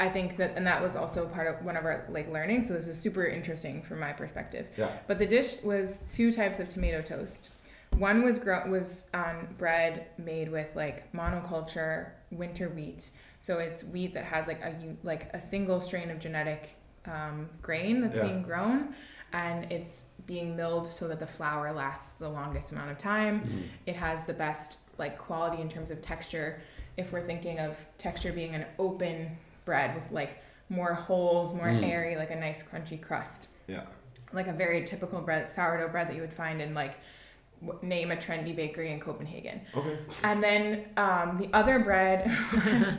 I think that, and that was also part of one of our like learning. So this is super interesting from my perspective. Yeah. But the dish was two types of tomato toast. One was gro- was on bread made with like monoculture winter wheat. So it's wheat that has like a like a single strain of genetic um, grain that's Yeah. being grown, and it's being milled so that the flour lasts the longest amount of time. Mm-hmm. It has the best like quality in terms of texture. If we're thinking of texture being an open bread with like more holes, more Mm. airy, like a nice crunchy crust Yeah. like a very typical bread sourdough bread that you would find in like name a trendy bakery in Copenhagen. Okay. And then um, the other bread [laughs] was,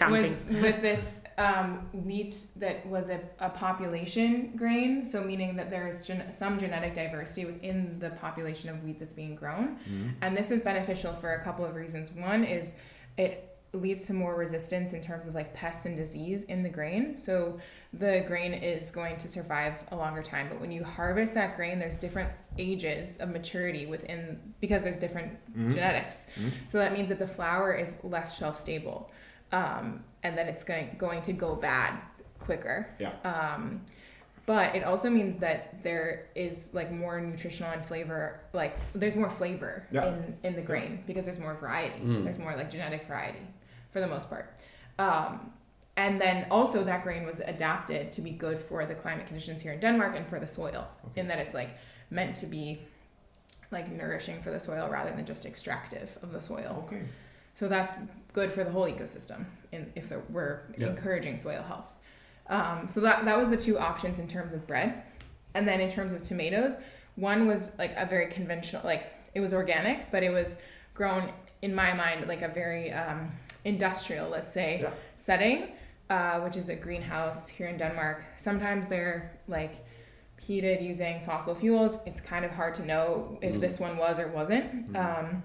[laughs] was with this um, wheat that was a, a population grain, so meaning that there is gen- some genetic diversity within the population of wheat that's being grown. And this is beneficial for a couple of reasons. One is it leads to more resistance in terms of like pests and disease in the grain. So the grain is going to survive a longer time. But when you harvest that grain, there's different ages of maturity within because there's different genetics. So that means that the flour is less shelf stable, um, and that it's going going to go bad quicker. Yeah. Um, but it also means that there is like more nutritional and flavor like there's more flavor Yeah. in in the grain because there's more variety Mm. there's more like genetic variety for the most part um, and then also that grain was adapted to be good for the climate conditions here in denmark and for the soil in that it's like meant to be like nourishing for the soil rather than just extractive of the soil Okay. so that's good for the whole ecosystem in, if there, we're Yeah. encouraging soil health. Um, so that, that was the two options in terms of bread. And then in terms of tomatoes, one was like a very conventional, like it was organic, but it was grown in my mind like a very um, industrial, let's say, Yeah. setting, uh, which is a greenhouse here in Denmark. Sometimes they're like heated using fossil fuels. It's kind of hard to know if Mm. this one was or wasn't. Um,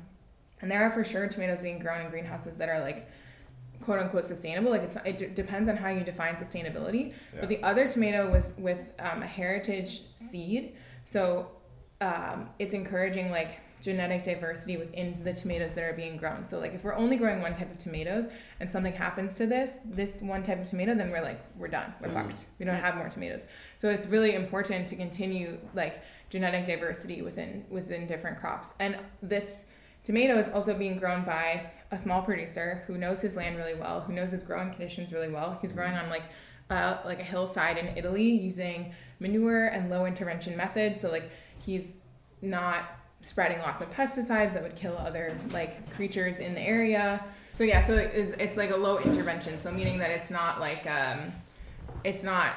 and there are for sure tomatoes being grown in greenhouses that are like quote unquote sustainable. Like it's it d- depends on how you define sustainability. But the other tomato was with um, a heritage seed, so um, it's encouraging like genetic diversity within the tomatoes that are being grown. So like if we're only growing one type of tomatoes and something happens to this this one type of tomato, then we're like we're done. We're Mhm. fucked. We don't have more tomatoes. So it's really important to continue like genetic diversity within within different crops. And this tomato is also being grown by a small producer who knows his land really well, who knows his growing conditions really well. He's growing on like uh, like a hillside in Italy using manure and low intervention methods. So like he's not spreading lots of pesticides that would kill other like creatures in the area. So yeah, so it's, it's like a low intervention. So meaning that it's not like um, it's not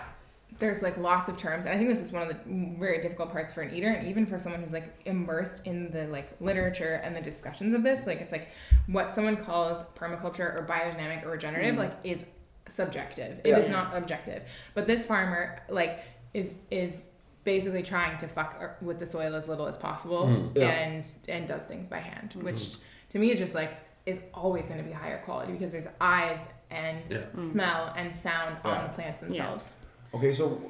there's like lots of terms and i think this is one of the very difficult parts for an eater and even for someone who's like immersed in the like literature and the discussions of this like it's like what someone calls permaculture or biodynamic or regenerative like is subjective It is Yeah. not objective but this farmer like is is basically trying to fuck with the soil as little as possible Mm. Yeah. and and does things by hand which to me is just like is always going to be higher quality because there's eyes and Yeah. smell and sound on the plants themselves Okay, so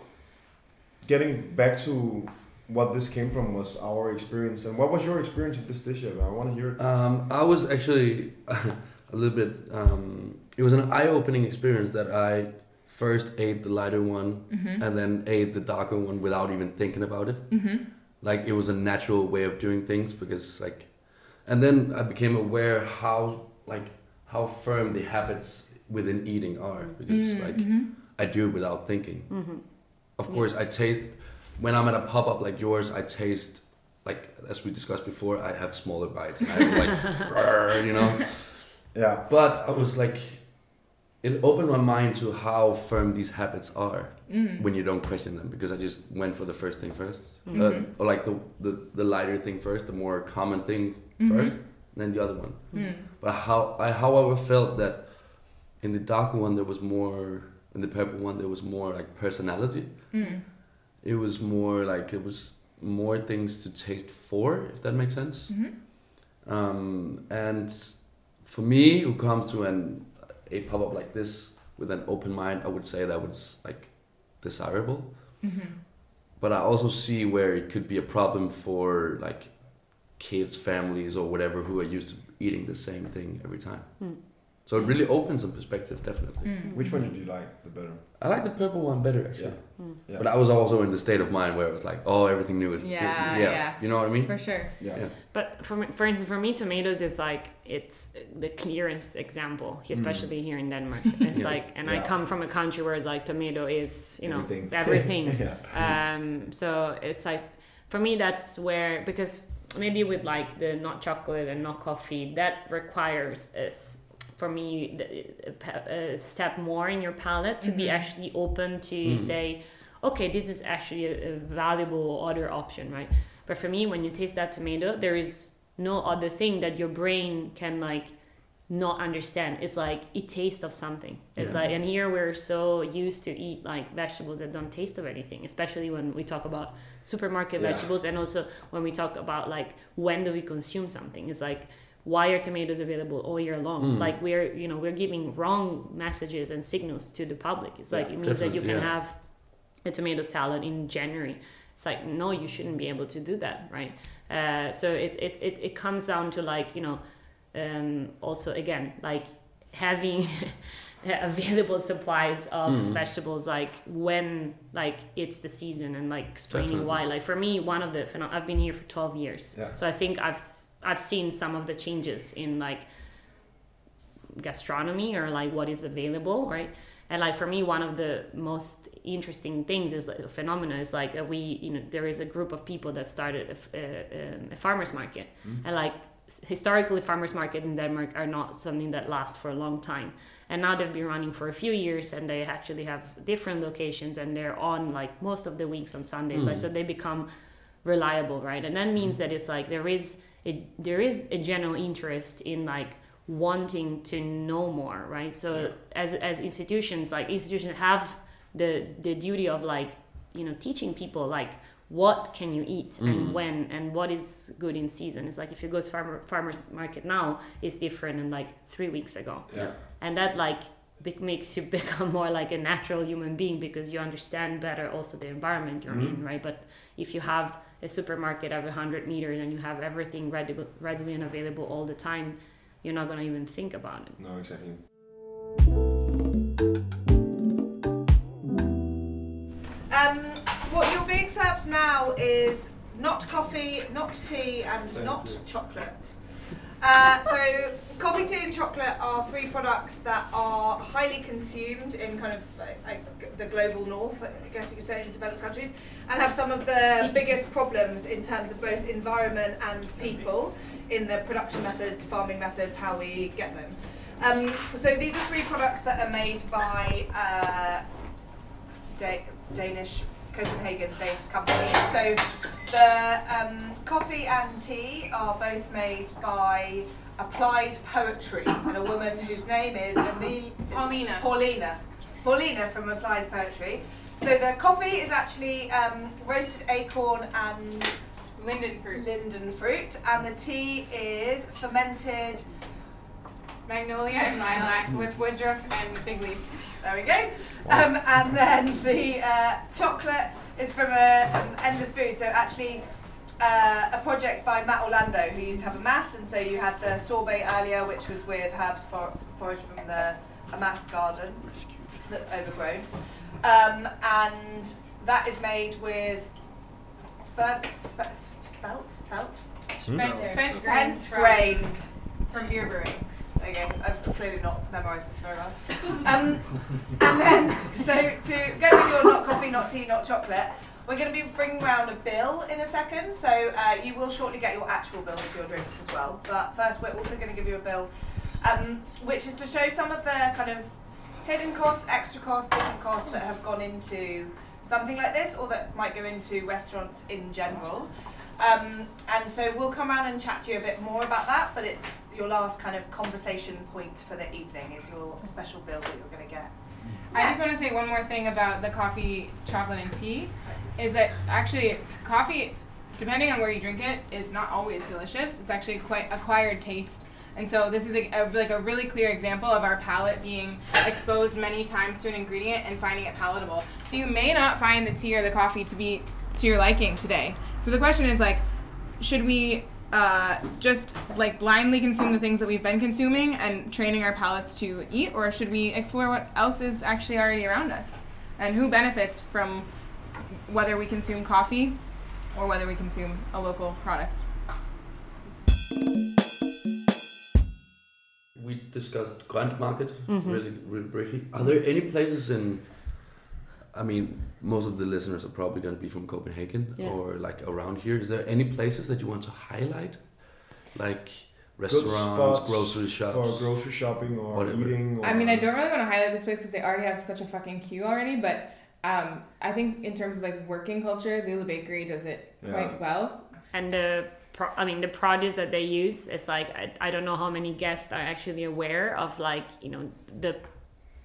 getting back to what this came from was our experience, and what was your experience with this dish? I want to hear it. Um, I was actually [laughs] a little bit. Um, it was an eye-opening experience that I first ate the lighter one Mm-hmm. and then ate the darker one without even thinking about it. Mm-hmm. Like it was a natural way of doing things because like, and then I became aware how like how firm the habits within eating are because like Mm-hmm. I do it without thinking. Mm-hmm. Of course, I taste when I'm at a pop up like yours. I taste like as we discussed before. I have smaller bites. And I like, [laughs] you know. [laughs] Yeah. But I was like, it opened my mind to how firm these habits are Mm. when you don't question them. Because I just went for the first thing 1st Mhm. uh, or like the, the the lighter thing first, the more common thing Mhm. first, and then the other one. Mm. But how I however felt that in the darker one there was more in the purple one there was more like personality. Mm. It was more like it was more things to taste for, if that makes sense. Mhm. Um, and for me, who comes to an a pop up like this with an open mind, I would say that was like desirable. Mhm. But I also see where it could be a problem for like kids, families, or whatever who are used to eating the same thing every time. Mm. So it really opens some perspective, definitely. Mm. Which one did you like the better? I like the purple one better actually. Mm. Yeah. But I was also in the state of mind where it was like, oh, everything new is Yeah, is- yeah. You know what I mean? For sure. Yeah. Yeah. But for me, for instance, for me, tomatoes is like it's the clearest example, especially here in Denmark. [laughs] It's Yeah. like, and I come from a country where it's like tomato is you know Everything. [laughs] everything. yeah. um, so it's like for me that's where because maybe with like the not chocolate and not coffee that requires is for me a a step more in your palette to be Mhm. actually open to Mm. say okay this is actually a, a valuable other option right but for me when you taste that tomato there is no other thing that your brain can like not understand it's like it tastes of something it's Yeah. like and here we're so used to eat like vegetables that don't taste of anything especially when we talk about supermarket Yeah. vegetables and also when we talk about like when do we consume something it's like why are tomatoes available all year long Mm. like we're you know we're giving wrong messages and signals to the public it's like Yeah, it means that you can yeah. have a tomato salad in january it's like no you shouldn't be able to do that right uh, so it, it, it, it comes down to like you know um, also again like having [laughs] available supplies of Mm. vegetables like when like it's the season and like explaining why like for me one of the i've been here for 12 years Yeah. so i think i've i've seen some of the changes in like gastronomy or like what is available right? And like for me one of the most interesting things is like a phenomena is like uh, we you know there is a group of people that started a, a- um, a farmers market. And like historically farmers market in denmark are not something that lasts for a long time. And now they've been running for a few years and they actually have different locations and they're on like most of the weeks on sundays. Like so they become reliable right? And that means that it's like there is a, there is a general interest in like wanting to know more right? So as as institutions like institutions have the the duty of like you know teaching people like what can you eat and mm-hmm. when and what is good in season. It's like if you go to farmer farmers market now it's different than like three weeks ago. Yeah. and that like makes you [laughs] become more like a natural human being because you understand better also the environment you're mm-hmm. in right? But if you have a supermarket every 100 meters and you have everything ready, readily and available all the time you're not going to even think about it No, exactly. Um, what you're being served now is not coffee, not tea, and Thank not you. chocolate. Uh, so, coffee, tea, and chocolate are three products that are highly consumed in kind of uh, like the global north, I guess you could say, in developed countries, and have some of the biggest problems in terms of both environment and people in the production methods, farming methods, how we get them. Um, so, these are three products that are made by uh, Da- Danish Copenhagen-based company. So the um, coffee and tea are both made by Applied Poetry and a woman whose name is Emil- Paulina. Paulina. Paulina from Applied Poetry. So the coffee is actually um, roasted acorn and Linden fruit. linden fruit, and the tea is fermented. Magnolia and lilac with woodruff and fig leaf. There we go. Um, and then the uh, chocolate is from a, um, Endless Food. So actually, uh, a project by Matt Orlando, who used to have Amass, and so you had the sorbet earlier, which was with herbs for, foraged from the Amass garden that's overgrown, um, and that is made with burnt spe- spelt spelt Spent, spent spent grains from, grains. from beer brewing. There you go. I've clearly not memorised this very well. [laughs] Um, and then, [laughs] so to go with your not coffee, not tea, not chocolate, we're going to be bringing round a bill in a second. So uh, you will shortly get your actual bills for your drinks as well. But first, we're also going to give you a bill, um, which is to show some of the kind of hidden costs, extra costs, different costs that have gone into something like this, or that might go into restaurants in general. Um, and so we'll come around and chat to you a bit more about that, but it's your last kind of conversation point for the evening is your special bill that you're going to get. I just want to say one more thing about the coffee, chocolate, and tea. Is that actually coffee, depending on where you drink it, is not always delicious. It's actually quite acquired taste. And so this is a, a, like a really clear example of our palate being exposed many times to an ingredient and finding it palatable. So you may not find the tea or the coffee to be to your liking today. So the question is like, should we uh, just like blindly consume the things that we've been consuming and training our palates to eat, or should we explore what else is actually already around us and who benefits from whether we consume coffee or whether we consume a local product? We discussed Grant Market really, really briefly. Are there any places in? I mean, most of the listeners are probably going to be from Copenhagen Yeah. or like around here. Is there any places that you want to highlight, like restaurants, grocery shops? for grocery shopping or Whatever. eating. Or I mean, I don't really want to highlight this place because they already have such a fucking queue already, but um, I think in terms of like working culture, Lille Bakery does it Yeah. quite well. and the pro- I mean the produce that they use is like I, I don't know how many guests are actually aware of like you know the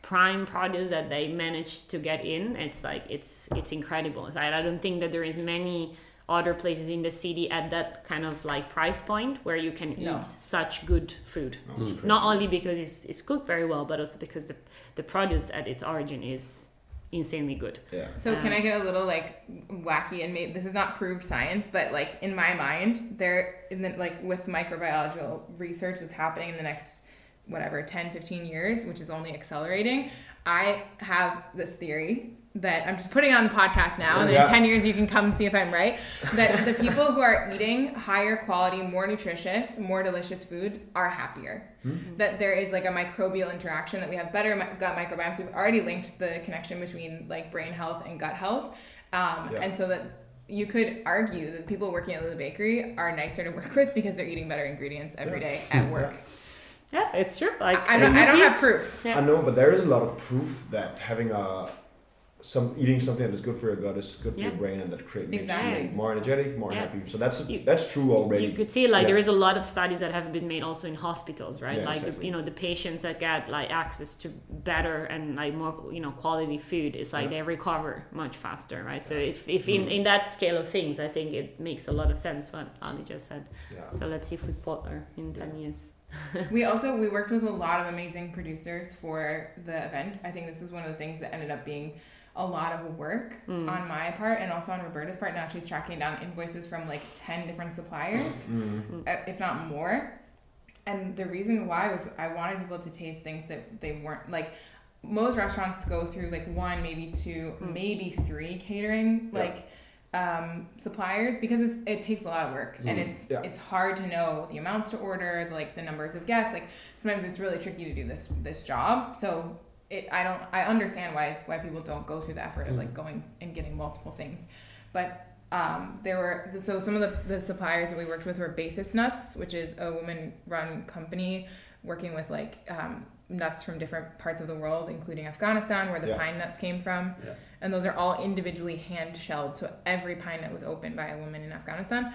prime produce that they managed to get in it's like it's it's incredible so I, I don't think that there is many other places in the city at that kind of like price point where you can eat No. such good food No, it's mm. crazy. not only because it's, it's cooked very well but also because the, the produce at its origin is insanely good Yeah. So can Um, I get a little like wacky and maybe this is not proved science, but like in my mind, there in the like with microbiological research that's happening in the next whatever 10 15 years which is only accelerating i have this theory that i'm just putting on the podcast now and then Yeah. in 10 years you can come see if i'm right that the people who are eating higher quality more nutritious more delicious food are happier that there is like a microbial interaction that we have better gut microbiomes we've already linked the connection between like brain health and gut health um, Yeah. and so that you could argue that the people working at the Bakery are nicer to work with because they're eating better ingredients every day at work. Yeah, it's true. Like I don't, I don't have proof. Yeah. I know, but there is a lot of proof that having a some eating something that is good for your gut is good for your brain and that creates Exactly. you more energetic, more Yeah. happy. So that's You- that's true already. You could see like Yeah. there is a lot of studies that have been made also in hospitals, right? Yeah, like exactly. you know the patients that get like access to better and like more you know quality food is like Yeah. they recover much faster, right? So if, if in, Mm. in that scale of things, I think it makes a lot of sense what Ali just said. yeah. So let's see if we plot her in ten years. [laughs] We also we worked with a lot of amazing producers for the event. I think this was one of the things that ended up being a lot of work Mm. on my part and also on Roberta's part. Now she's tracking down invoices from like ten different suppliers. Mm. uh, if not more. And the reason why was I wanted people to taste things that they weren't like. Most restaurants go through like one, maybe two, Mm. maybe three catering Yeah. like um, suppliers because it's, it takes a lot of work and Mm. it's Yeah. it's hard to know the amounts to order, like the numbers of guests. Like sometimes it's really tricky to do this this job. So it I don't I understand why why people don't go through the effort of like going and getting multiple things, but um, there were so some of the, the suppliers that we worked with were Basis Nuts, which is a woman-run company working with like um, nuts from different parts of the world, including Afghanistan, where the Yeah. pine nuts came from, Yeah. and those are all individually hand shelled. So every pine nut was opened by a woman in Afghanistan.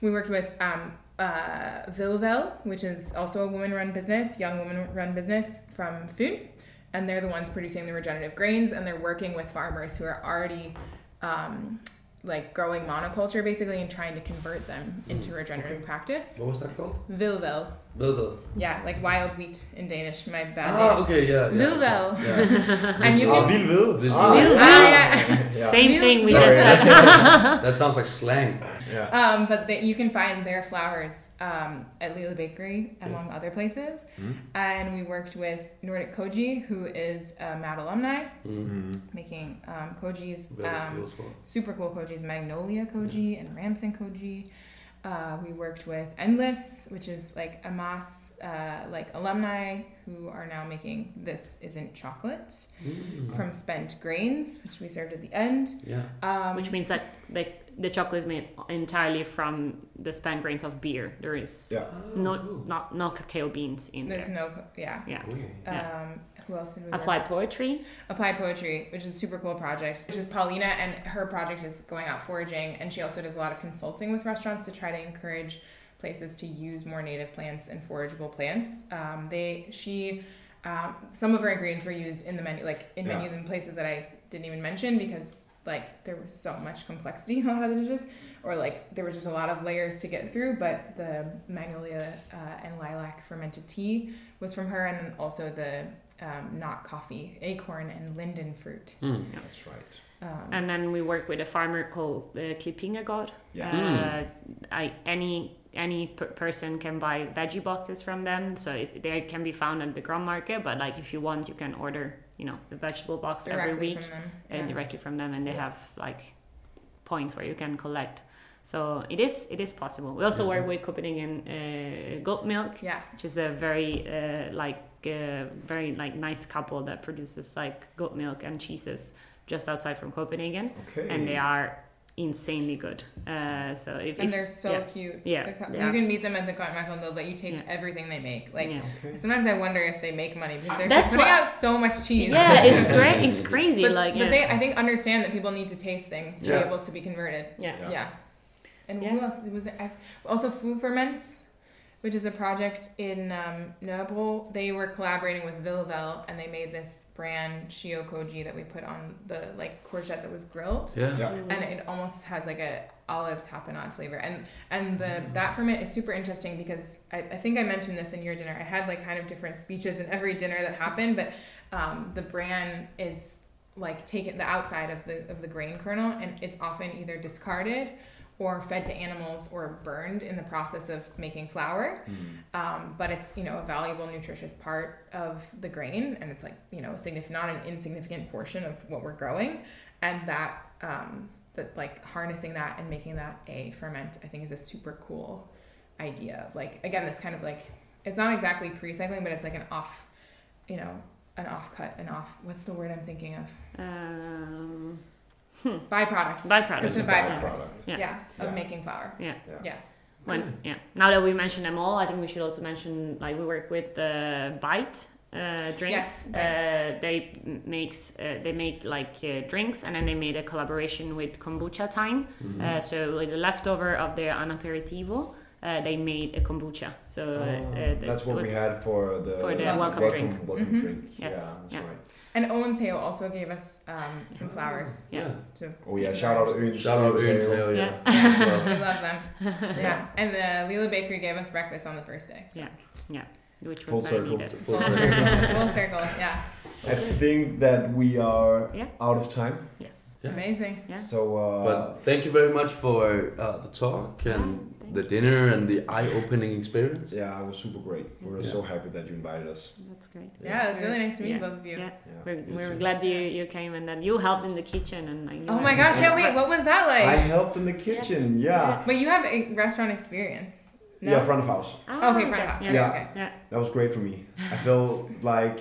We worked with um, uh, Vilvel, which is also a woman-run business, young woman-run business from food, and they're the ones producing the regenerative grains, and they're working with farmers who are already um, like growing monoculture basically and trying to convert them into regenerative practice. What was that called? Vilvel, Bilbil. yeah, like wild wheat in Danish. My bad. Ah, Danish. okay, yeah. yeah. Vilvel, Yeah. [laughs] and you Ah, can. vild ved. Vild Ah, ved. Ah, [laughs] yeah. yeah. Same Milk- thing we Sorry, just said. That sounds like slang. yeah. Um, but that you can find their flowers um, at Lille Bakery, among other places. Mm. And we worked with Nordic Koji, who is a MAD alumni, Mm. making um, kojis. Um, cool super cool kojis, Magnolia Koji and Ramson Koji. Uh, we worked with Endless, which is like Amass uh, like alumni who are now making this isn't chocolate Mm. from spent grains, which we served at the end. Yeah. Um, Which means that like the chocolate is made entirely from the spent grains of beer. There is Yeah. no Oh, cool. not no cacao beans in there's there. There's no co- yeah. Yeah. Okay. Yeah. Um, who else did we work Applied poetry. Applied Poetry, which is a super cool project. Which is Paulina, and her project is going out foraging, and she also does a lot of consulting with restaurants to try to encourage places to use more native plants and forageable plants. Um, they, she, um, some of her ingredients were used in the menu, like in Yeah. menus in places that I didn't even mention because like there was so much complexity in a lot of the dishes, or like there was just a lot of layers to get through. But the magnolia uh, and lilac fermented tea was from her, and also the um, not coffee, acorn and linden fruit. Mm. That's right. Um, And then we work with a farmer called uh, God. Yeah. Uh, I, any any per- person can buy veggie boxes from them, so it, they can be found at the Grand Market. But like if you want, you can order you know the vegetable box every week from them. uh, Yeah. directly from them, and they have like points where you can collect. So it is it is possible. We also work with Copenhagen uh, Goat Milk, Yeah. which is a very uh, like uh, very like nice couple that produces like goat milk and cheeses just outside from Copenhagen, Okay. and they are insanely good. Uh, so if, And if they're so yeah. cute. Yeah, The yeah. You can meet them at the Continental and they'll let you taste Yeah. everything they make. Like yeah. Okay. sometimes I wonder if they make money because they're That's putting what- out so much cheese. yeah, [laughs] it's great. It's [laughs] crazy. but, like but yeah. they, I think, understand that people need to taste things to Yeah. be able to be converted. yeah. Yeah. Yeah. And Yeah. who else was there? I- Also, Food Ferments, which is a project in um, Nobel. They were collaborating with Vilvel, and they made this bran Shio Koji that we put on the like courgette that was grilled, Yeah. Yeah. and it almost has like a olive tapenade flavor. And and the that ferment is super interesting because I, I think I mentioned this in your dinner. I had like kind of different speeches in every dinner that happened, but um, the bran is like taken the outside of the of the grain kernel, and it's often either discarded or fed to animals or burned in the process of making flour. Um, but it's you know a valuable nutritious part of the grain, and it's like you know significant, not an insignificant portion of what we're growing, and that um, that like harnessing that and making that a ferment, I think is a super cool idea. Of like again, this kind of like it's not exactly pre-cycling, but it's like an off, you know, an off cut, an off. What's the word I'm thinking of? Um, Byproduct. byproduct. It's a byproduct. byproduct. Yeah. Yeah, of Yeah. making flour. Yeah. Yeah. When, yeah. Now that we mentioned them all, I think we should also mention like we work with the Bite uh, drinks. Yes, uh, they m- makes uh, they make like uh, drinks, and then they made a collaboration with kombucha time. Mm-hmm. Uh, so with the leftover of their anaperitivo, uh, they made a kombucha. So uh, uh, Oh, that's what was- we had for the, for the welcome drink. welcome Mhm. drink. Yes, Yeah, that's yeah. right. And Øens Have also gave us um, some flowers Yeah. to. Oh yeah, shout out Øens. Shout out Øens Øens Have, yeah. [laughs] We love them. [laughs] yeah. And the Lille Bakery gave us breakfast on the first day. So. Yeah. which was Full circle. needed. Full Full [laughs] circle. circle. Full circle. Yeah. I think that we are Yeah. out of time. Yes. Yeah. Amazing. Yeah. So uh, But thank you very much for uh, the talk and thank the dinner and the eye-opening experience. yeah, it was super great. We were Yeah. so happy that you invited us. That's great. Yeah, it was really nice to meet Yeah. both of you. Yeah. Yeah. We're, we're too. glad you, you came and that you helped in the kitchen and like. Oh my gosh, yeah, wait, what was that like? I helped in the kitchen. Yeah. But you have a restaurant experience. No? Yeah, front of house. Ah, Okay, front of house. Yeah. Yeah. okay. Yeah. That was great for me. I felt like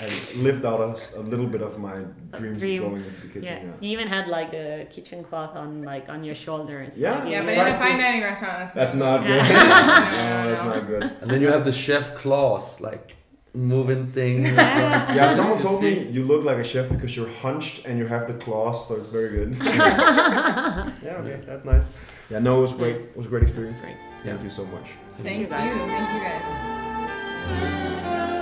I lived out a, a little bit of my dreams dream. of going into the kitchen. Yeah. Yeah. You even had like the kitchen cloth on like on your shoulders. Yeah. Like, you Yeah, but in a fine dining restaurant, that's, That's not good. Yeah. [laughs] no, No, that's not good. And then you have the chef claws, like moving things. [laughs] Yeah. Yeah, someone told me you look like a chef because you're hunched and you have the claws, so it's very good. [laughs] yeah, okay, that's nice. Yeah, no, it was great. It was a great experience. That's great. Thank you so much. Thank you. guys. Thank you guys.